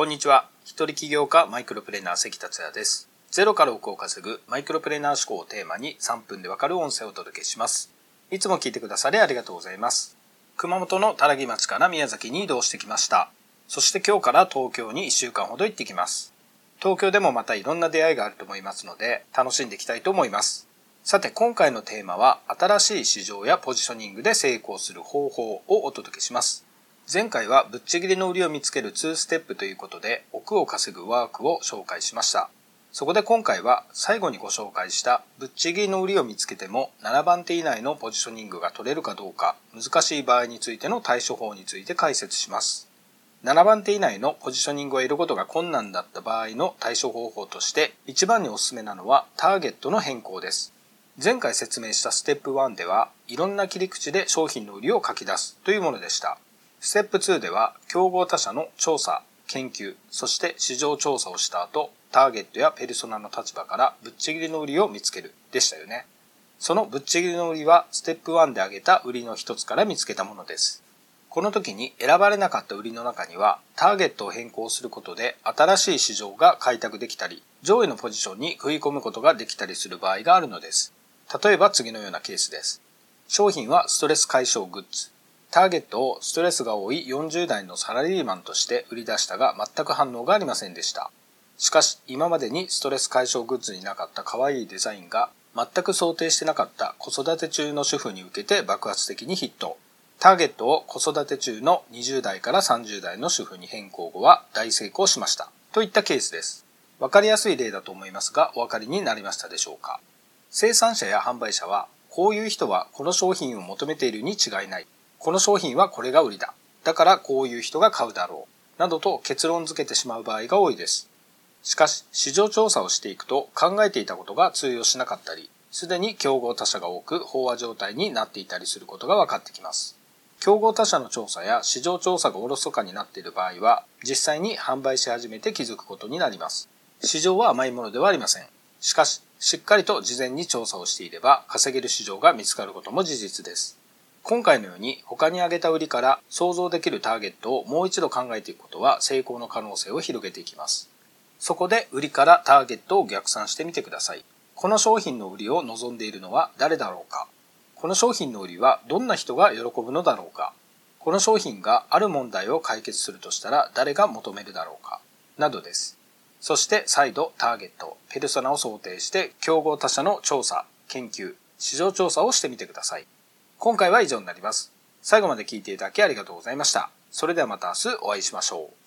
こんにちは。一人起業家マイクロプレーナー関達也です。ゼロから億を稼ぐマイクロプレーナー思考をテーマに3分でわかる音声をお届けします。いつも聞いてくださりありがとうございます。熊本の多良木町から宮崎に移動してきました。そして今日から東京に1週間ほど行ってきます。東京でもまたいろんな出会いがあると思いますので、楽しんでいきたいと思います。さて今回のテーマは新しい市場やポジショニングで成功する方法をお届けします。前回はぶっちぎりの売りを見つける2ステップということで億を稼ぐワークを紹介しました。そこで今回は最後にご紹介したぶっちぎりの売りを見つけても7番手以内のポジショニングが取れるかどうか難しい場合についての対処法について解説します。7番手以内のポジショニングを得ることが困難だった場合の対処方法として一番におすすめなのはターゲットの変更です。前回説明したステップ1ではいろんな切り口で商品の売りを書き出すというものでした。ステップ2では、競合他社の調査、研究、そして市場調査をした後、ターゲットやペルソナの立場からぶっちぎりの売りを見つけるでしたよね。そのぶっちぎりの売りは、ステップ1で挙げた売りの一つから見つけたものです。この時に選ばれなかった売りの中には、ターゲットを変更することで新しい市場が開拓できたり、上位のポジションに食い込むことができたりする場合があるのです。例えば次のようなケースです。商品はストレス解消グッズ。ターゲットをストレスが多い40代のサラリーマンとして売り出したが全く反応がありませんでした。しかし今までにストレス解消グッズになかった可愛いデザインが全く想定してなかった子育て中の主婦に受けて爆発的にヒット。ターゲットを子育て中の20代から30代の主婦に変更後は大成功しました。といったケースです。わかりやすい例だと思いますがお分かりになりましたでしょうか生産者や販売者はこういう人はこの商品を求めているに違いないこの商品はこれが売りだ。だからこういう人が買うだろう。などと結論付けてしまう場合が多いです。しかし、市場調査をしていくと考えていたことが通用しなかったり、すでに競合他社が多く飽和状態になっていたりすることが分かってきます。競合他社の調査や市場調査がおろそかになっている場合は、実際に販売し始めて気づくことになります。市場は甘いものではありません。しかし、しっかりと事前に調査をしていれば稼げる市場が見つかることも事実です。今回のように他に挙げた売りから想像できるターゲットをもう一度考えていくことは成功の可能性を広げていきます。そこで売りからターゲットを逆算してみてください。この商品の売りを望んでいるのは誰だろうかこの商品の売りはどんな人が喜ぶのだろうかこの商品がある問題を解決するとしたら誰が求めるだろうかなどです。そして再度ターゲット、ペルソナを想定して競合他社の調査、研究、市場調査をしてみてください。今回は以上になります。最後まで聞いていただきありがとうございました。それではまた明日お会いしましょう。